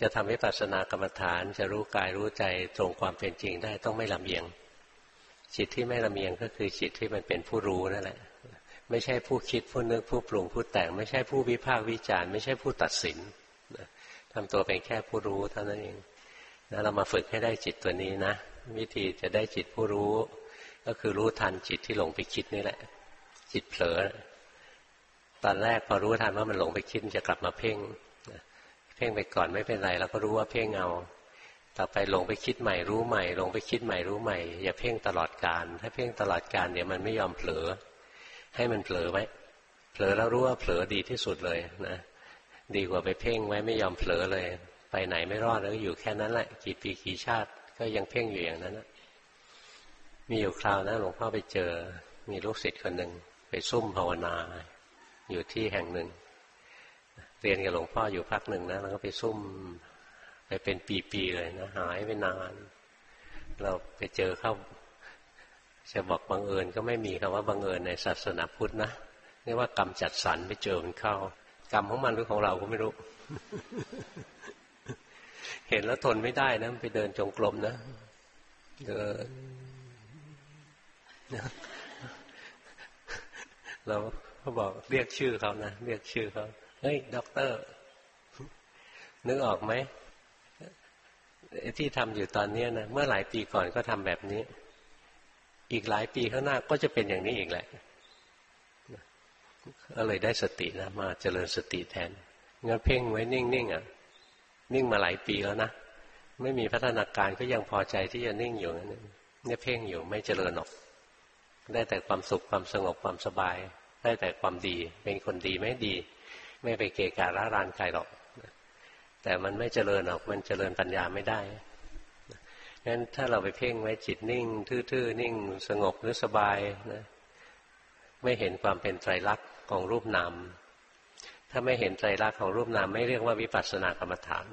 จะทำวิปัสสนากรรมฐาน จะรู้กายรู้ใจตรงความเป็นจริงได้ต้องไม่ลำเอียง จิตที่ไม่ลำเอียงก็คือจิตที่มันเป็นผู้รู้นั่นแหละ ไม่ใช่ผู้คิดผู้นึกผู้ปรุงผู้แต่ง ไม่ใช่ผู้วิพากษ์วิจารณ์ไม่ใช่ผู้ตัดสินทำตัวเป็นแค่ผู้รู้เท่านั้นเองแล้วเรามาฝึกให้ได้จิตตัวนี้นะ วิธีจะได้จิตผู้รู้ ก็คือรู้ทันจิตที่หลงไปคิดนี่แหละ จิตเผลอตอนแรกพอรู้ทันว่ามันหลงไปคิดจะกลับมาเพ่ง เพ่งไปก่อนไม่เป็นไรเราก็รู้ว่าเพ่งเอาต่อไปหลงไปคิดใหม่รู้ใหม่หลงไปคิดใหม่รู้ใหม่ อย่าเพ่งตลอดการถ้าเพ่งตลอดการเดี๋ยวมันไม่ยอมเผลอ ให้มันเผลอไว้เผลอแล้วรู้ว่าเผลอดีที่สุดเลยนะดีกว่าไปเพ่งไว้ไม่ยอมเผลอเลย ไปไหนไม่รอดแล้วอยู่แค่นั้นแหละกี่ปีกี่ชาติ ก็ยังเพ่งอยู่อย่างนั้นนะมีอยู่คราวนะหลวงพ่อไปเจอ มีลูกศิษย์คนหนึ่งไปซุ่มภาวนา อยู่ที่แห่งหนึ่ง เรียนกับหลวงพ่ออยู่พักหนึ่งนะแล้วก็ไปซุ่มไปเป็นปีๆเลยนะหายไปนาน เราไปเจอเข้าจะบอกบังเอิญก็ไม่มีคำว่าบังเอิญในศาสนาพุทธนะเรียกว่ากรรมจัดสรรไปเจอมันเข้า กรรมของมันหรือของเราก็ไม่รู้ เห็นแล้วทนไม่ได้นะไปเดินจงกรมนะเดินเราเขาบอกเรียกชื่อเขานะเรียกชื่อเขา เฮ้ยด็อกเตอร์นึกออกไหมที่ทำอยู่ตอนนี้นะเมื่อหลายปีก่อนก็ทำแบบนี้ อีกหลายปีข้างหน้าก็จะเป็นอย่างนี้อีกแหละก็เลยได้สตินะมาเจริญสติแทนงั้นเพ่งไว้นิ่งๆอะ นิ่งมาหลายปีแล้วนะไม่มีพัฒนาการก็ยังพอใจที่จะนิ่งอยู่นั่นเนี่ยเพ่งอยู่ไม่เจริญหรอก ได้แต่ความสุขความสงบความสบาย ได้แต่ความดี เป็นคนดีไม่ดี ไม่ไปเกะกะระรานใครหรอก แต่มันไม่เจริญหรอก มันเจริญปัญญาไม่ได้งั้นถ้าเราไปเพ่งไว้จิตนิ่ง ทื่อๆนิ่ง สงบหรือสบายนะไม่เห็นความเป็นไตรลักษณ์ของรูปนามถ้าไม่เห็นไตรลักษณ์ของรูปนามไม่เรียกว่าวิปัสสนากรรมฐาน